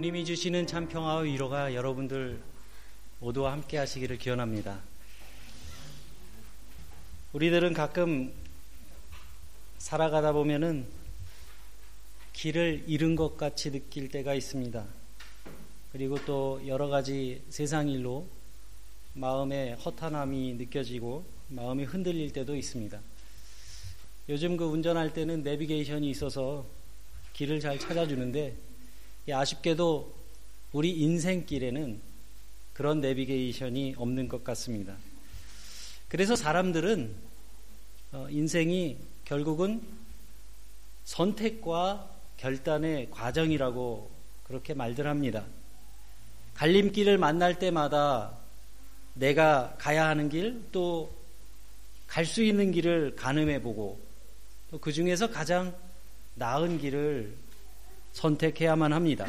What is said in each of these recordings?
주님이 주시는 참 평화와 위로가 여러분들 모두와 함께 하시기를 기원합니다. 우리들은 가끔 살아가다 보면은 길을 잃은 것 같이 느낄 때가 있습니다. 그리고 또 여러 가지 세상 일로 마음의 허탄함이 느껴지고 마음이 흔들릴 때도 있습니다. 요즘 그 운전할 때는 내비게이션이 있어서 길을 잘 찾아주는데 아쉽게도 우리 인생길에는 그런 내비게이션이 없는 것 같습니다. 그래서 사람들은 어, 인생이 결국은 선택과 결단의 과정이라고 그렇게 말들 합니다. 갈림길을 만날 때마다 내가 가야 하는 길, 또 갈 수 있는 길을 가늠해 보고, 또 그 중에서 가장 나은 길을 선택해야만 합니다.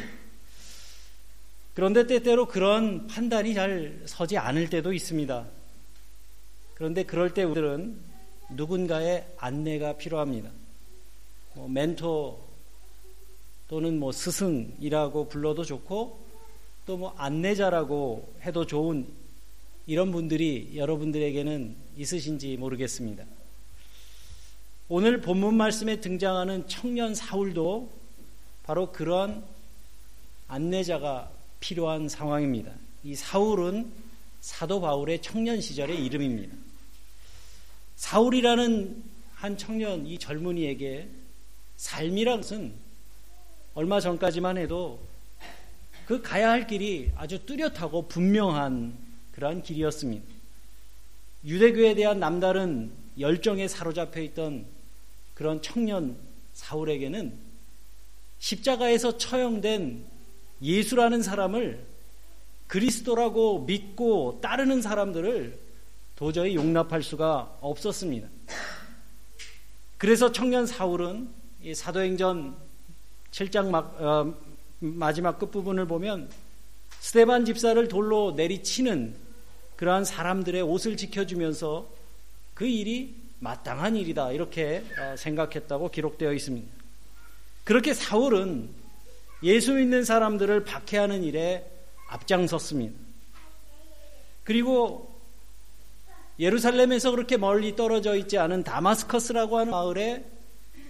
그런데 때때로 그런 판단이 잘 서지 않을 때도 있습니다. 그런데 그럴 때 우리들은 누군가의 안내가 필요합니다. 뭐 멘토 또는 뭐 스승이라고 불러도 좋고 또 뭐 안내자라고 해도 좋은 이런 분들이 여러분들에게는 있으신지 모르겠습니다. 오늘 본문 말씀에 등장하는 청년 사울도 바로 그런 안내자가 필요한 상황입니다. 이 사울은 사도 바울의 청년 시절의 이름입니다. 사울이라는 한 청년, 이 젊은이에게 삶이란 것은 얼마 전까지만 해도 그 가야 할 길이 아주 뚜렷하고 분명한 그러한 길이었습니다. 유대교에 대한 남다른 열정에 사로잡혀 있던 그런 청년 사울에게는 십자가에서 처형된 예수라는 사람을 그리스도라고 믿고 따르는 사람들을 도저히 용납할 수가 없었습니다. 그래서 청년 사울은 사도행전 7장 막, 어, 마지막 끝부분을 보면 스테반 집사를 돌로 내리치는 그러한 사람들의 옷을 지켜주면서 그 일이 마땅한 일이다 이렇게 어, 생각했다고 기록되어 있습니다. 그렇게 사울은 예수 믿는 사람들을 박해하는 일에 앞장섰습니다. 그리고 예루살렘에서 그렇게 멀리 떨어져 있지 않은 다마스커스라고 하는 마을에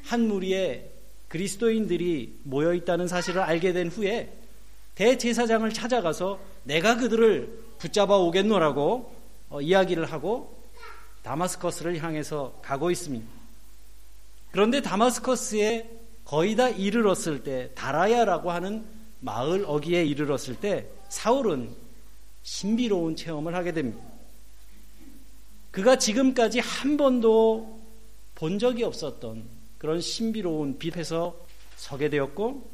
한 무리의 그리스도인들이 모여 있다는 사실을 알게 된 후에 대제사장을 찾아가서 내가 그들을 붙잡아 오겠노라고 어, 이야기를 하고 다마스커스를 향해서 가고 있습니다. 그런데 다마스커스에 거의 다 이르렀을 때 다라야라고 하는 마을 어기에 이르렀을 때 사울은 신비로운 체험을 하게 됩니다. 그가 지금까지 한 번도 본 적이 없었던 그런 신비로운 빛에서 서게 되었고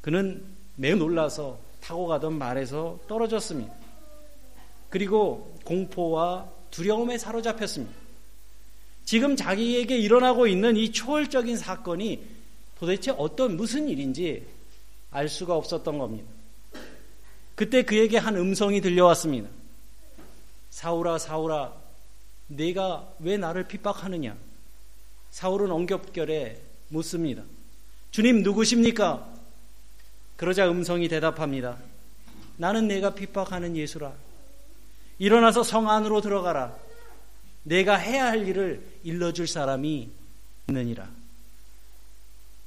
그는 매우 놀라서 타고 가던 말에서 떨어졌습니다. 그리고 공포와 두려움에 사로잡혔습니다. 지금 자기에게 일어나고 있는 이 초월적인 사건이 도대체 어떤 무슨 일인지 알 수가 없었던 겁니다. 그때 그에게 한 음성이 들려왔습니다. 사울아, 사울아, 내가 왜 나를 핍박하느냐? 사울은 엉겹결에 묻습니다. 주님 누구십니까? 그러자 음성이 대답합니다. 나는 내가 핍박하는 예수라. 일어나서 성 안으로 들어가라. 내가 해야 할 일을 일러줄 사람이 있느니라.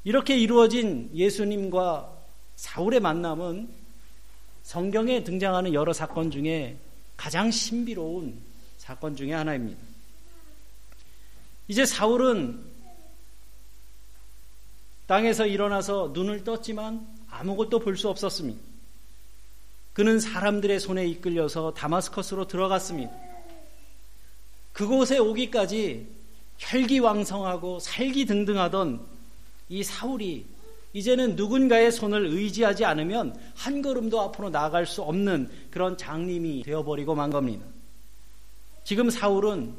이렇게 이루어진 예수님과 사울의 만남은 성경에 등장하는 여러 사건 중에 가장 신비로운 사건 중의 하나입니다. 이제 사울은 땅에서 일어나서 눈을 떴지만 아무것도 볼 수 없었습니다. 그는 사람들의 손에 이끌려서 다마스커스로 들어갔습니다. 그곳에 오기까지 혈기왕성하고 살기등등하던 이 사울이 이제는 누군가의 손을 의지하지 않으면 한 걸음도 앞으로 나아갈 수 없는 그런 장님이 되어버리고 만 겁니다. 지금 사울은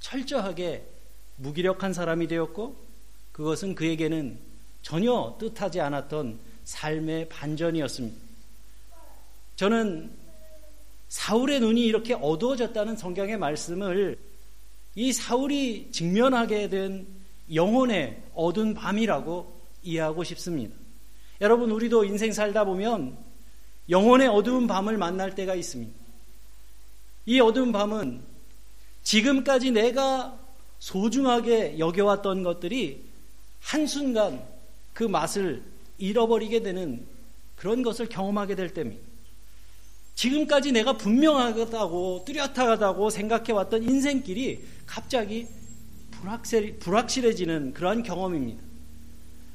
철저하게 무기력한 사람이 되었고 그것은 그에게는 전혀 뜻하지 않았던 삶의 반전이었습니다. 저는 사울의 눈이 이렇게 어두워졌다는 성경의 말씀을 이 사울이 직면하게 된 영혼의 어두운 밤이라고 이해하고 싶습니다. 여러분, 우리도 인생 살다 보면 영혼의 어두운 밤을 만날 때가 있습니다. 이 어두운 밤은 지금까지 내가 소중하게 여겨왔던 것들이 한순간 그 맛을 잃어버리게 되는 그런 것을 경험하게 될 때입니다. 지금까지 내가 분명하다고 뚜렷하다고 생각해왔던 인생길이 갑자기 불확실해지는 그러한 경험입니다.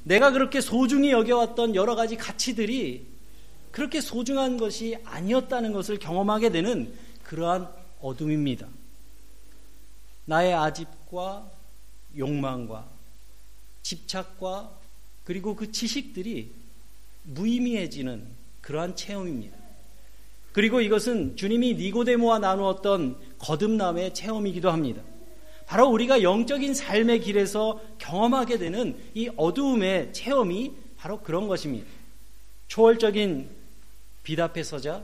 내가 그렇게 소중히 여겨왔던 여러 가지 가치들이 그렇게 소중한 것이 아니었다는 것을 경험하게 되는 그러한 어둠입니다. 나의 아집과 욕망과 집착과 그리고 그 지식들이 무의미해지는 그러한 체험입니다. 그리고 이것은 주님이 니고데모와 나누었던 거듭남의 체험이기도 합니다. 바로 우리가 영적인 삶의 길에서 경험하게 되는 이 어두움의 체험이 바로 그런 것입니다. 초월적인 빛 앞에 서자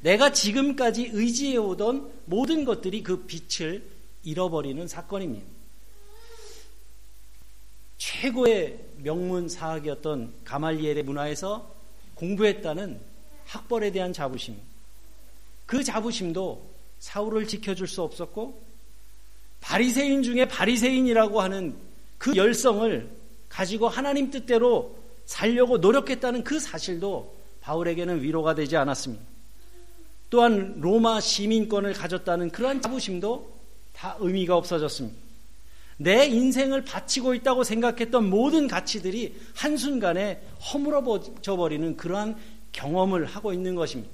내가 지금까지 의지해 오던 모든 것들이 그 빛을 잃어버리는 사건입니다. 최고의 명문 사학이었던 가말리엘의 문화에서 공부했다는 학벌에 대한 자부심. 그 자부심도 사울을 지켜줄 수 없었고 바리새인 중에 바리새인이라고 하는 그 열성을 가지고 하나님 뜻대로 살려고 노력했다는 그 사실도 바울에게는 위로가 되지 않았습니다. 또한 로마 시민권을 가졌다는 그러한 자부심도 다 의미가 없어졌습니다. 내 인생을 바치고 있다고 생각했던 모든 가치들이 한순간에 허물어져 버리는 그러한 경험을 하고 있는 것입니다.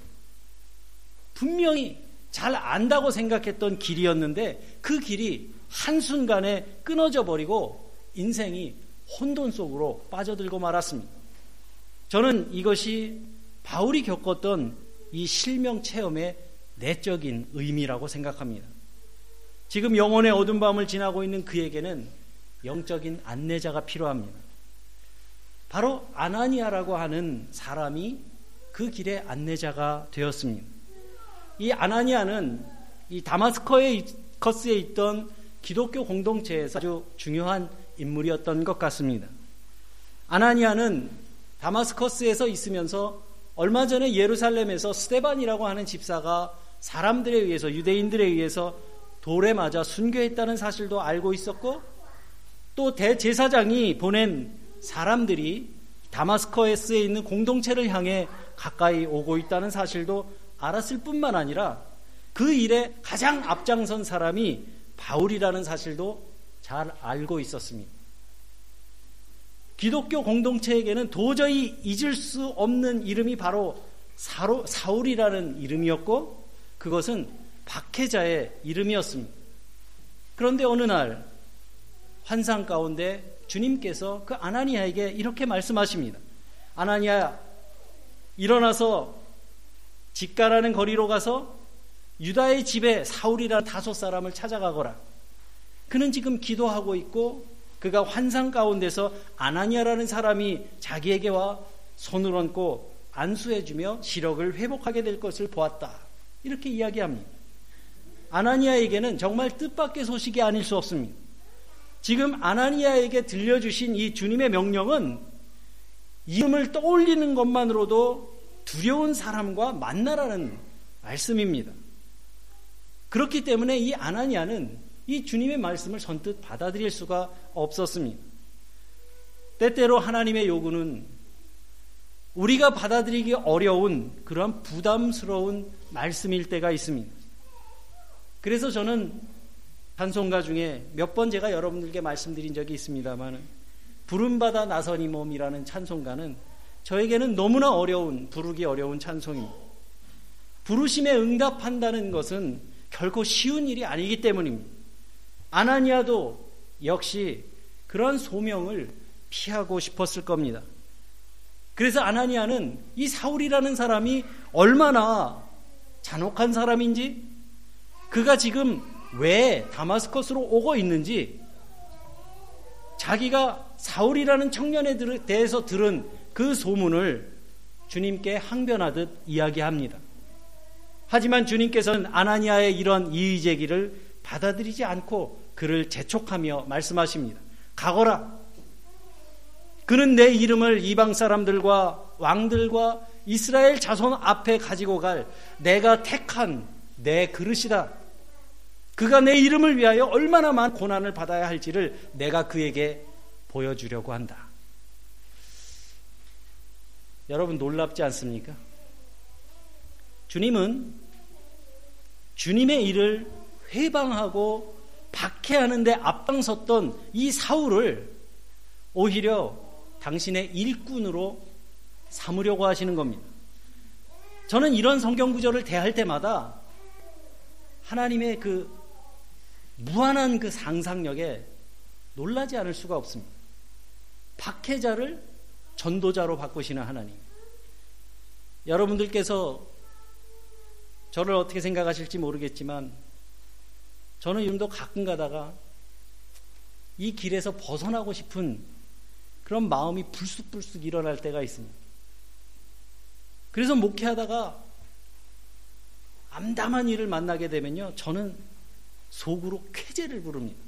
분명히 잘 안다고 생각했던 길이었는데 그 길이 한순간에 끊어져 버리고 인생이 혼돈 속으로 빠져들고 말았습니다. 저는 이것이 바울이 겪었던 이 실명 체험의 내적인 의미라고 생각합니다. 지금 영혼의 어둠 밤을 지나고 있는 그에게는 영적인 안내자가 필요합니다. 바로 아나니아라고 하는 사람이 그 길의 안내자가 되었습니다. 이 아나니아는 이 다마스커스에 있던 기독교 공동체에서 아주 중요한 인물이었던 것 같습니다. 아나니아는 다마스커스에서 있으면서 얼마 전에 예루살렘에서 스테반이라고 하는 집사가 사람들에 의해서 유대인들에 의해서 돌에 맞아 순교했다는 사실도 알고 있었고 또 대제사장이 보낸 사람들이 다마스커스에 있는 공동체를 향해 가까이 오고 있다는 사실도 알았을 뿐만 아니라 그 일에 가장 앞장선 사람이 바울이라는 사실도 잘 알고 있었습니다. 기독교 공동체에게는 도저히 잊을 수 없는 이름이 바로 사로, 사울이라는 이름이었고 그것은 박해자의 이름이었습니다. 그런데 어느 날 환상 가운데 주님께서 그 아나니아에게 이렇게 말씀하십니다. 아나니아 일어나서 집가라는 거리로 가서 유다의 집에 사울이라는 다섯 사람을 찾아가거라. 그는 지금 기도하고 있고 그가 환상 가운데서 아나니아라는 사람이 자기에게 와 손을 얹고 안수해주며 시력을 회복하게 될 것을 보았다. 이렇게 이야기합니다. 아나니아에게는 정말 뜻밖의 소식이 아닐 수 없습니다. 지금 아나니아에게 들려주신 이 주님의 명령은 이름을 떠올리는 것만으로도 두려운 사람과 만나라는 말씀입니다. 그렇기 때문에 이 아나니아는 이 주님의 말씀을 선뜻 받아들일 수가 없었습니다. 때때로 하나님의 요구는 우리가 받아들이기 어려운 그러한 부담스러운 말씀일 때가 있습니다. 그래서 저는 찬송가 중에 몇 번 제가 여러분들께 말씀드린 적이 있습니다만 부름받아 나선이 몸이라는 찬송가는 저에게는 너무나 어려운 부르기 어려운 찬송입니다. 부르심에 응답한다는 것은 결코 쉬운 일이 아니기 때문입니다. 아나니아도 역시 그런 소명을 피하고 싶었을 겁니다. 그래서 아나니아는 이 사울이라는 사람이 얼마나 잔혹한 사람인지 그가 지금 왜 다마스커스로 오고 있는지 자기가 사울이라는 청년에 대해서 들은 그 소문을 주님께 항변하듯 이야기합니다. 하지만 주님께서는 아나니아의 이런 이의 제기를 받아들이지 않고 그를 재촉하며 말씀하십니다. 가거라. 그는 내 이름을 이방 사람들과 왕들과 이스라엘 자손 앞에 가지고 갈 내가 택한 내 그릇이다. 그가 내 이름을 위하여 얼마나 많은 고난을 받아야 할지를 내가 그에게 보여주려고 한다. 여러분 놀랍지 않습니까? 주님은 주님의 일을 회방하고 박해하는데 앞장섰던 이 사울을 오히려 당신의 일꾼으로 삼으려고 하시는 겁니다. 저는 이런 성경 구절을 대할 때마다 하나님의 그 무한한 그 상상력에 놀라지 않을 수가 없습니다. 박해자를 전도자로 바꾸시는 하나님. 여러분들께서 저를 어떻게 생각하실지 모르겠지만 저는 요즘도 가끔 가다가 이 길에서 벗어나고 싶은 그런 마음이 불쑥불쑥 일어날 때가 있습니다. 그래서 목회하다가 암담한 일을 만나게 되면요, 저는 속으로 쾌재를 부릅니다.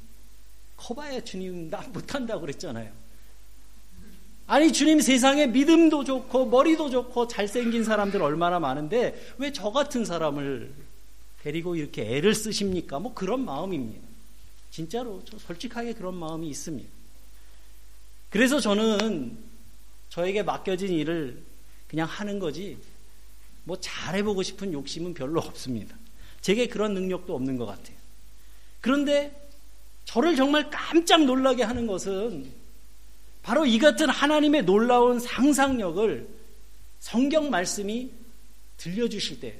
커봐야 주님 나 못한다고 그랬잖아요. 아니 주님 세상에 믿음도 좋고 머리도 좋고 잘생긴 사람들 얼마나 많은데 왜 저 같은 사람을 데리고 이렇게 애를 쓰십니까? 뭐 그런 마음입니다. 진짜로 저 솔직하게 그런 마음이 있습니다. 그래서 저는 저에게 맡겨진 일을 그냥 하는 거지 뭐 잘해보고 싶은 욕심은 별로 없습니다. 제게 그런 능력도 없는 것 같아요. 그런데 저를 정말 깜짝 놀라게 하는 것은 바로 이 같은 하나님의 놀라운 상상력을 성경 말씀이 들려주실 때예요.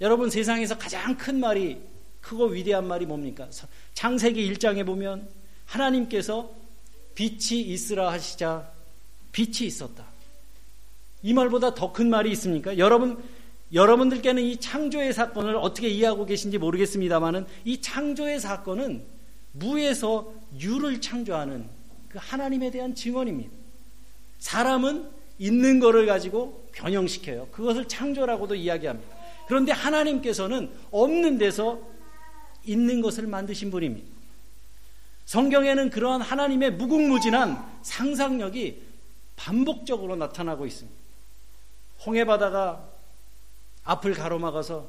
여러분 세상에서 가장 큰 말이 크고 위대한 말이 뭡니까? 창세기 1장에 보면 하나님께서 빛이 있으라 하시자 빛이 있었다. 이 말보다 더 큰 말이 있습니까? 여러분 여러분들께는 이 창조의 사건을 어떻게 이해하고 계신지 모르겠습니다만은 이 창조의 사건은 무에서 유를 창조하는 그 하나님에 대한 증언입니다. 사람은 있는 것을 가지고 변형시켜요. 그것을 창조라고도 이야기합니다. 그런데 하나님께서는 없는 데서 있는 것을 만드신 분입니다. 성경에는 그러한 하나님의 무궁무진한 상상력이 반복적으로 나타나고 있습니다. 홍해바다가 앞을 가로막아서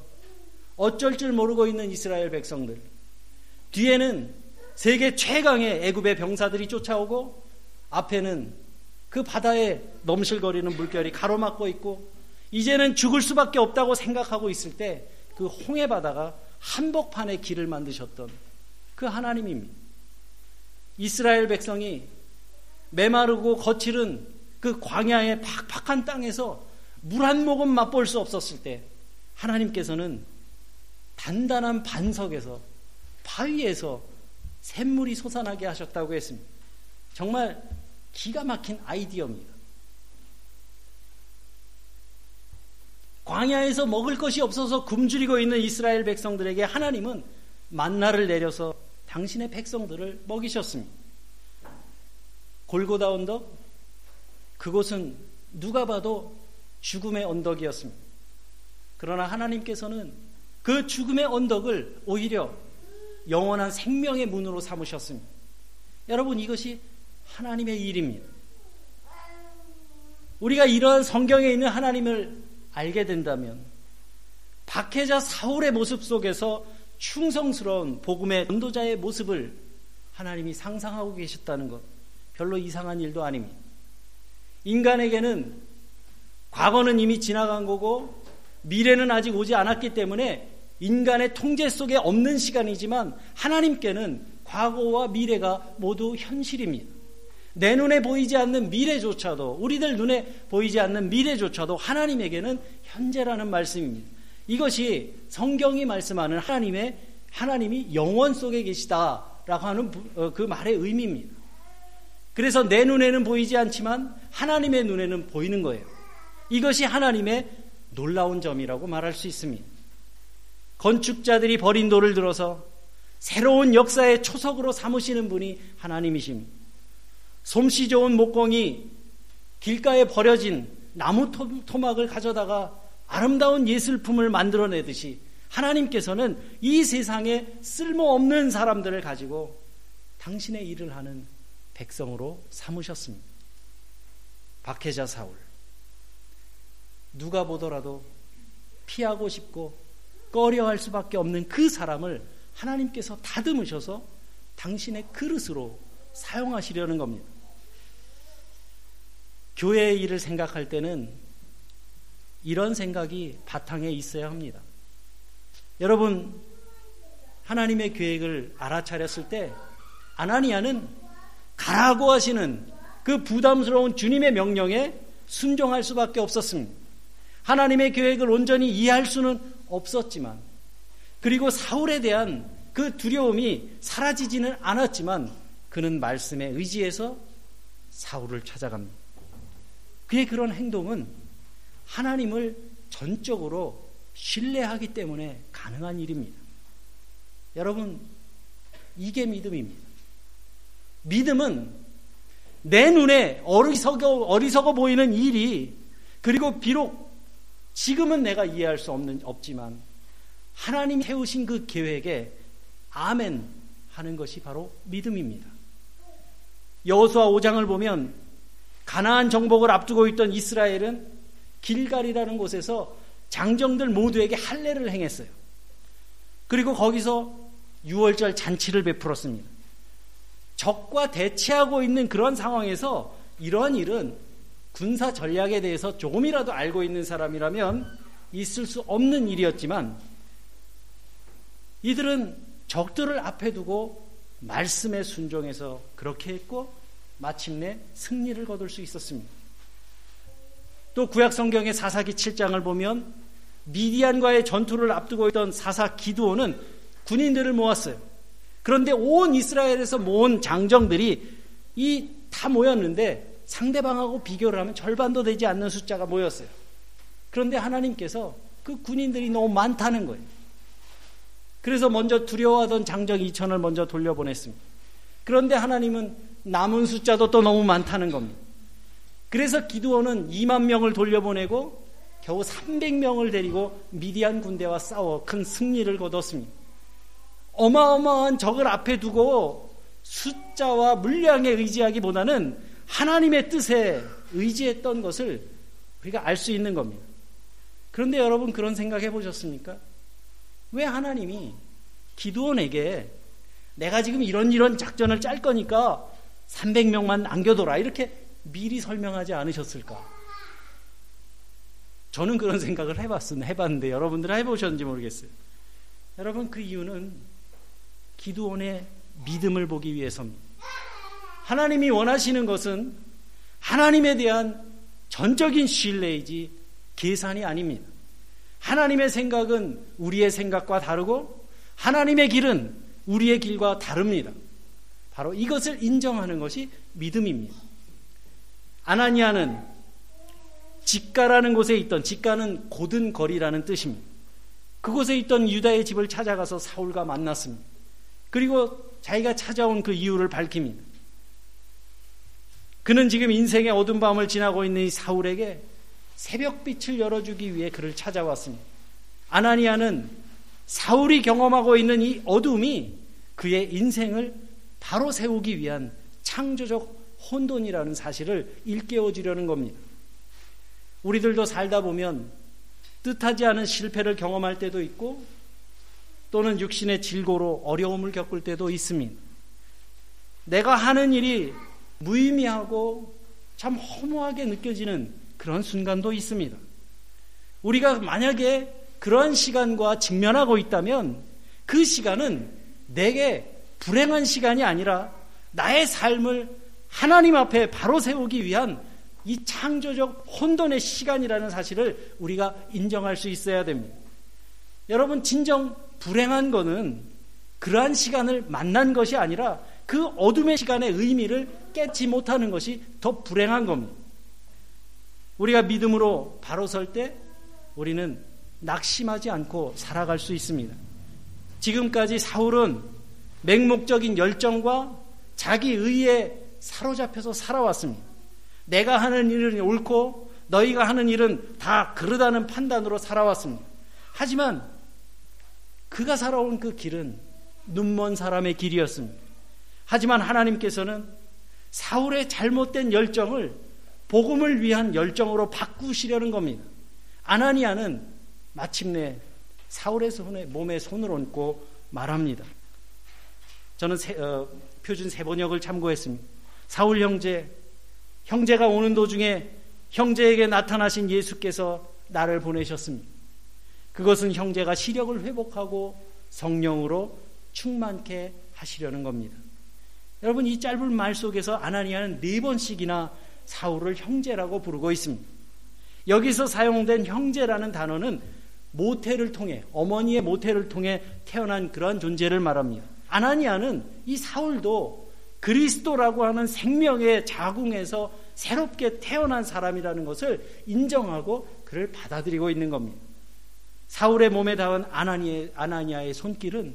어쩔 줄 모르고 있는 이스라엘 백성들. 뒤에는 세계 최강의 애굽의 병사들이 쫓아오고 앞에는 그 바다에 넘실거리는 물결이 가로막고 있고 이제는 죽을 수밖에 없다고 생각하고 있을 때 그 홍해 바다가 한복판의 길을 만드셨던 그 하나님입니다. 이스라엘 백성이 메마르고 거칠은 그 광야의 팍팍한 땅에서 물 한 모금 맛볼 수 없었을 때 하나님께서는 단단한 반석에서 바위에서 샘물이 솟아나게 하셨다고 했습니다. 정말 기가 막힌 아이디어입니다. 광야에서 먹을 것이 없어서 굶주리고 있는 이스라엘 백성들에게 하나님은 만나를 내려서 당신의 백성들을 먹이셨습니다. 골고다 언덕, 그곳은 누가 봐도 죽음의 언덕이었습니다. 그러나 하나님께서는 그 죽음의 언덕을 오히려 영원한 생명의 문으로 삼으셨습니다. 여러분 이것이 하나님의 일입니다. 우리가 이러한 성경에 있는 하나님을 알게 된다면 박해자 사울의 모습 속에서 충성스러운 복음의 전도자의 모습을 하나님이 상상하고 계셨다는 것 별로 이상한 일도 아닙니다. 인간에게는 과거는 이미 지나간 거고 미래는 아직 오지 않았기 때문에 인간의 통제 속에 없는 시간이지만 하나님께는 과거와 미래가 모두 현실입니다. 내 눈에 보이지 않는 미래조차도 우리들 눈에 보이지 않는 미래조차도 하나님에게는 현재라는 말씀입니다. 이것이 성경이 말씀하는 하나님의 하나님이 영원 속에 계시다라고 하는 어, 그 말의 의미입니다. 그래서 내 눈에는 보이지 않지만 하나님의 눈에는 보이는 거예요. 이것이 하나님의 놀라운 점이라고 말할 수 있습니다. 건축자들이 버린 돌을 들어서 새로운 역사의 초석으로 삼으시는 분이 하나님이십니다. 솜씨 좋은 목공이 길가에 버려진 나무 토막을 가져다가 아름다운 예술품을 만들어내듯이 하나님께서는 이 세상에 쓸모없는 사람들을 가지고 당신의 일을 하는 백성으로 삼으셨습니다. 박해자 사울. 누가 보더라도 피하고 싶고 꺼려할 수밖에 없는 그 사람을 하나님께서 다듬으셔서 당신의 그릇으로 사용하시려는 겁니다. 교회의 일을 생각할 때는 이런 생각이 바탕에 있어야 합니다. 여러분, 하나님의 계획을 알아차렸을 때 아나니아는 가라고 하시는 그 부담스러운 주님의 명령에 순종할 수밖에 없었습니다. 하나님의 계획을 온전히 이해할 수는 없었지만 그리고 사울에 대한 그 두려움이 사라지지는 않았지만 그는 말씀에 의지해서 사울을 찾아갑니다. 그의 그런 행동은 하나님을 전적으로 신뢰하기 때문에 가능한 일입니다. 여러분, 이게 믿음입니다. 믿음은 내 눈에 어리석어, 어리석어 보이는 일이 그리고 비록 지금은 내가 이해할 수 없는, 없지만 하나님이 세우신 그 계획에 아멘 하는 것이 바로 믿음입니다. 여호수아 5장을 보면 가나안 정복을 앞두고 있던 이스라엘은 길갈이라는 곳에서 장정들 모두에게 할례를 행했어요. 그리고 거기서 6월절 잔치를 베풀었습니다. 적과 대치하고 있는 그런 상황에서 이러한 일은 군사 전략에 대해서 조금이라도 알고 있는 사람이라면 있을 수 없는 일이었지만 이들은 적들을 앞에 두고 말씀에 순종해서 그렇게 했고 마침내 승리를 거둘 수 있었습니다. 또 구약 성경의 사사기 7장을 보면 미디안과의 전투를 앞두고 있던 사사 기드온은 군인들을 모았어요. 그런데 온 이스라엘에서 모은 장정들이 이 다 모였는데 상대방하고 비교를 하면 절반도 되지 않는 숫자가 모였어요. 그런데 하나님께서 그 군인들이 너무 많다는 거예요. 그래서 먼저 두려워하던 장정 2천을 먼저 돌려보냈습니다. 그런데 하나님은 남은 숫자도 또 너무 많다는 겁니다. 그래서 기드온은 2만 명을 돌려보내고 겨우 300명을 데리고 미디안 군대와 싸워 큰 승리를 거뒀습니다. 어마어마한 적을 앞에 두고 숫자와 물량에 의지하기보다는 하나님의 뜻에 의지했던 것을 우리가 알 수 있는 겁니다. 그런데 여러분 그런 생각 해 보셨습니까? 왜 하나님이 기도원에게 내가 지금 이런 이런 작전을 짤 거니까 300명만 남겨둬라 이렇게 미리 설명하지 않으셨을까? 저는 그런 생각을 해봤습니다. 해봤는데 여러분들 해보셨는지 모르겠어요. 여러분 그 이유는 기도원의 믿음을 보기 위해서입니다. 하나님이 원하시는 것은 하나님에 대한 전적인 신뢰이지 계산이 아닙니다. 하나님의 생각은 우리의 생각과 다르고 하나님의 길은 우리의 길과 다릅니다. 바로 이것을 인정하는 것이 믿음입니다. 아나니아는 직가라는 곳에 있던 직가는 고든 거리라는 뜻입니다. 그곳에 있던 유다의 집을 찾아가서 사울과 만났습니다. 그리고 자기가 찾아온 그 이유를 밝힙니다. 그는 지금 인생의 어두운 밤을 지나고 있는 이 사울에게 새벽빛을 열어주기 위해 그를 찾아왔습니다. 아나니아는 사울이 경험하고 있는 이 어둠이 그의 인생을 바로 세우기 위한 창조적 혼돈이라는 사실을 일깨워 주려는 겁니다. 우리들도 살다 보면 뜻하지 않은 실패를 경험할 때도 있고 또는 육신의 질고로 어려움을 겪을 때도 있습니다. 내가 하는 일이 무의미하고 참 허무하게 느껴지는 그런 순간도 있습니다. 우리가 만약에 그러한 시간과 직면하고 있다면 그 시간은 내게 불행한 시간이 아니라 나의 삶을 하나님 앞에 바로 세우기 위한 이 창조적 혼돈의 시간이라는 사실을 우리가 인정할 수 있어야 됩니다. 여러분, 진정 불행한 거는 그러한 시간을 만난 것이 아니라 그 어둠의 시간의 의미를 깨지 못하는 것이 더 불행한 겁니다. 우리가 믿음으로 바로 설 때 우리는 낙심하지 않고 살아갈 수 있습니다. 지금까지 사울은 맹목적인 열정과 자기 의에 사로잡혀서 살아왔습니다. 내가 하는 일은 옳고 너희가 하는 일은 다 그러다는 판단으로 살아왔습니다. 하지만 그가 살아온 그 길은 눈먼 사람의 길이었습니다. 하지만 하나님께서는 사울의 잘못된 열정을 복음을 위한 열정으로 바꾸시려는 겁니다. 아나니아는 마침내 사울의 손에 몸에 손을 얹고 말합니다. 저는 세, 어, 표준 세번역을 참고했습니다. 사울 형제, 형제가 오는 도중에 형제에게 나타나신 예수께서 나를 보내셨습니다. 그것은 형제가 시력을 회복하고 성령으로 충만케 하시려는 겁니다. 여러분 이 짧은 말 속에서 아나니아는 네 번씩이나 사울을 형제라고 부르고 있습니다. 여기서 사용된 형제라는 단어는 모태를 통해 어머니의 모태를 통해 태어난 그러한 존재를 말합니다. 아나니아는 이 사울도 그리스도라고 하는 생명의 자궁에서 새롭게 태어난 사람이라는 것을 인정하고 그를 받아들이고 있는 겁니다. 사울의 몸에 닿은 아나니아의 손길은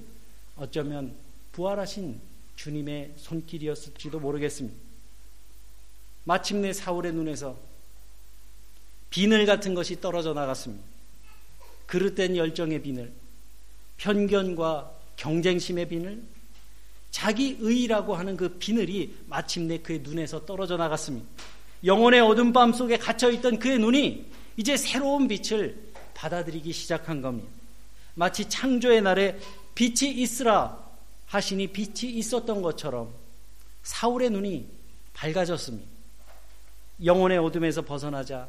어쩌면 부활하신 주님의 손길이었을지도 모르겠습니다. 마침내 사울의 눈에서 비늘 같은 것이 떨어져 나갔습니다. 그릇된 열정의 비늘, 편견과 경쟁심의 비늘, 자기 의라고 하는 그 비늘이 마침내 그의 눈에서 떨어져 나갔습니다. 영혼의 어둠 밤 속에 갇혀 있던 그의 눈이 이제 새로운 빛을 받아들이기 시작한 겁니다. 마치 창조의 날에 빛이 있으라 하시니 빛이 있었던 것처럼 사울의 눈이 밝아졌습니다. 영혼의 어둠에서 벗어나자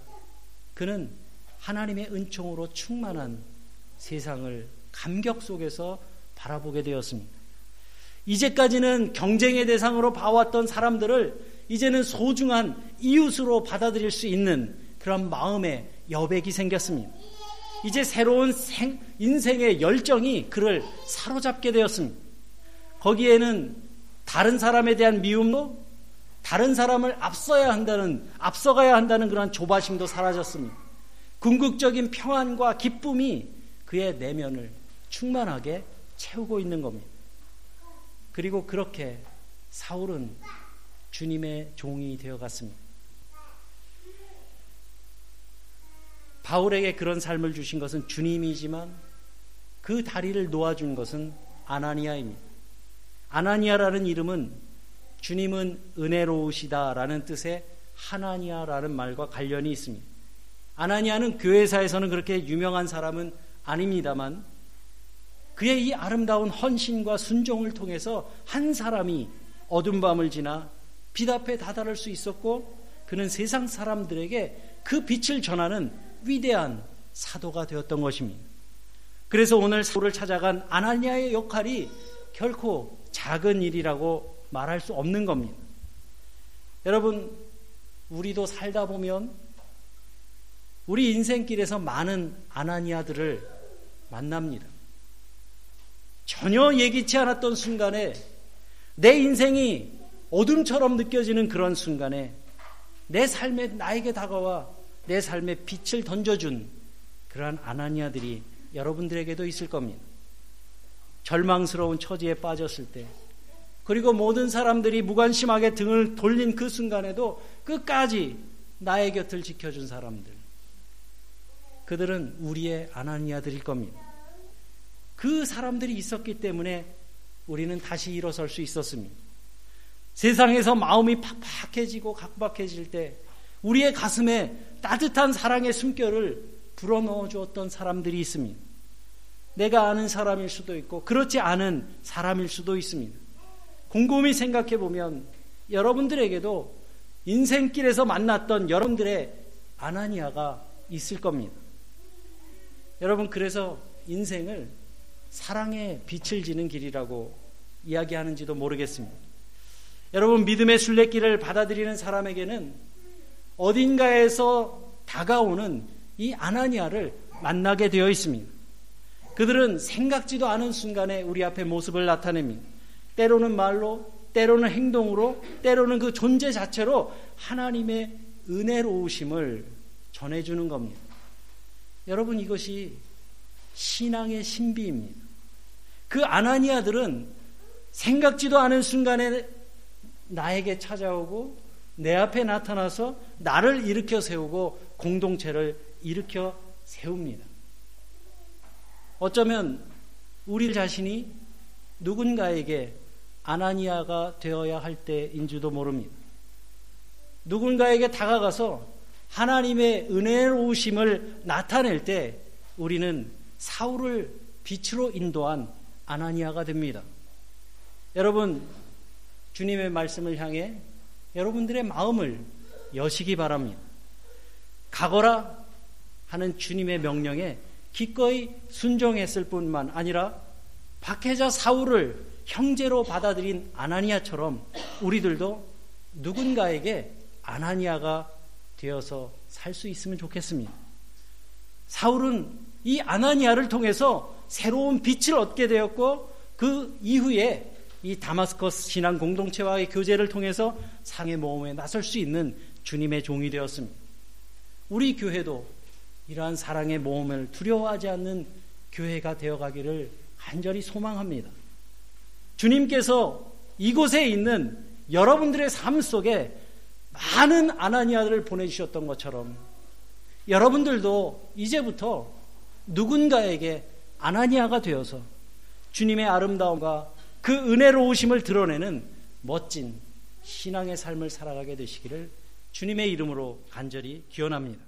그는 하나님의 은총으로 충만한 세상을 감격 속에서 바라보게 되었습니다. 이제까지는 경쟁의 대상으로 봐왔던 사람들을 이제는 소중한 이웃으로 받아들일 수 있는 그런 마음의 여백이 생겼습니다. 이제 새로운 생, 인생의 열정이 그를 사로잡게 되었습니다. 거기에는 다른 사람에 대한 미움도 다른 사람을 앞서야 한다는 앞서가야 한다는 그런 조바심도 사라졌습니다. 궁극적인 평안과 기쁨이 그의 내면을 충만하게 채우고 있는 겁니다. 그리고 그렇게 사울은 주님의 종이 되어 갔습니다. 바울에게 그런 삶을 주신 것은 주님이지만 그 다리를 놓아준 것은 아나니아입니다. 아나니아라는 이름은 주님은 은혜로우시다라는 뜻의 하나니아라는 말과 관련이 있습니다. 아나니아는 교회사에서는 그렇게 유명한 사람은 아닙니다만 그의 이 아름다운 헌신과 순종을 통해서 한 사람이 어둠 밤을 지나 빛 앞에 다다를 수 있었고 그는 세상 사람들에게 그 빛을 전하는 위대한 사도가 되었던 것입니다. 그래서 오늘 사울을 찾아간 아나니아의 역할이 결코 작은 일이라고 말할 수 없는 겁니다. 여러분, 우리도 살다 보면 우리 인생길에서 많은 아나니아들을 만납니다. 전혀 예기치 않았던 순간에 내 인생이 어둠처럼 느껴지는 그런 순간에 내 삶에 나에게 다가와 내 삶에 빛을 던져준 그러한 아나니아들이 여러분들에게도 있을 겁니다. 절망스러운 처지에 빠졌을 때, 그리고 모든 사람들이 무관심하게 등을 돌린 그 순간에도 끝까지 나의 곁을 지켜준 사람들. 그들은 우리의 아나니아들일 겁니다. 그 사람들이 있었기 때문에 우리는 다시 일어설 수 있었습니다. 세상에서 마음이 팍팍해지고 각박해질 때 우리의 가슴에 따뜻한 사랑의 숨결을 불어넣어 주었던 사람들이 있습니다. 내가 아는 사람일 수도 있고 그렇지 않은 사람일 수도 있습니다. 곰곰이 생각해 보면 여러분들에게도 인생길에서 만났던 여러분들의 아나니아가 있을 겁니다. 여러분 그래서 인생을 사랑의 빛을 지는 길이라고 이야기하는지도 모르겠습니다. 여러분 믿음의 순례길을 받아들이는 사람에게는 어딘가에서 다가오는 이 아나니아를 만나게 되어 있습니다. 그들은 생각지도 않은 순간에 우리 앞에 모습을 나타냅니다. 때로는 말로, 때로는 행동으로, 때로는 그 존재 자체로 하나님의 은혜로우심을 전해주는 겁니다. 여러분 이것이 신앙의 신비입니다. 그 아나니아들은 생각지도 않은 순간에 나에게 찾아오고 내 앞에 나타나서 나를 일으켜 세우고 공동체를 일으켜 세웁니다. 어쩌면 우리 자신이 누군가에게 아나니아가 되어야 할 때인지도 모릅니다. 누군가에게 다가가서 하나님의 은혜로우심을 나타낼 때 우리는 사울을 빛으로 인도한 아나니아가 됩니다. 여러분, 주님의 말씀을 향해 여러분들의 마음을 여시기 바랍니다. 가거라 하는 주님의 명령에 기꺼이 순종했을 뿐만 아니라 박해자 사울을 형제로 받아들인 아나니아처럼 우리들도 누군가에게 아나니아가 되어서 살 수 있으면 좋겠습니다. 사울은 이 아나니아를 통해서 새로운 빛을 얻게 되었고 그 이후에 이 다마스커스 신앙 공동체와의 교제를 통해서 상해 모험에 나설 수 있는 주님의 종이 되었습니다. 우리 교회도 이러한 사랑의 모험을 두려워하지 않는 교회가 되어가기를 간절히 소망합니다. 주님께서 이곳에 있는 여러분들의 삶 속에 많은 아나니아들을 보내주셨던 것처럼 여러분들도 이제부터 누군가에게 아나니아가 되어서 주님의 아름다움과 그 은혜로우심을 드러내는 멋진 신앙의 삶을 살아가게 되시기를 주님의 이름으로 간절히 기원합니다.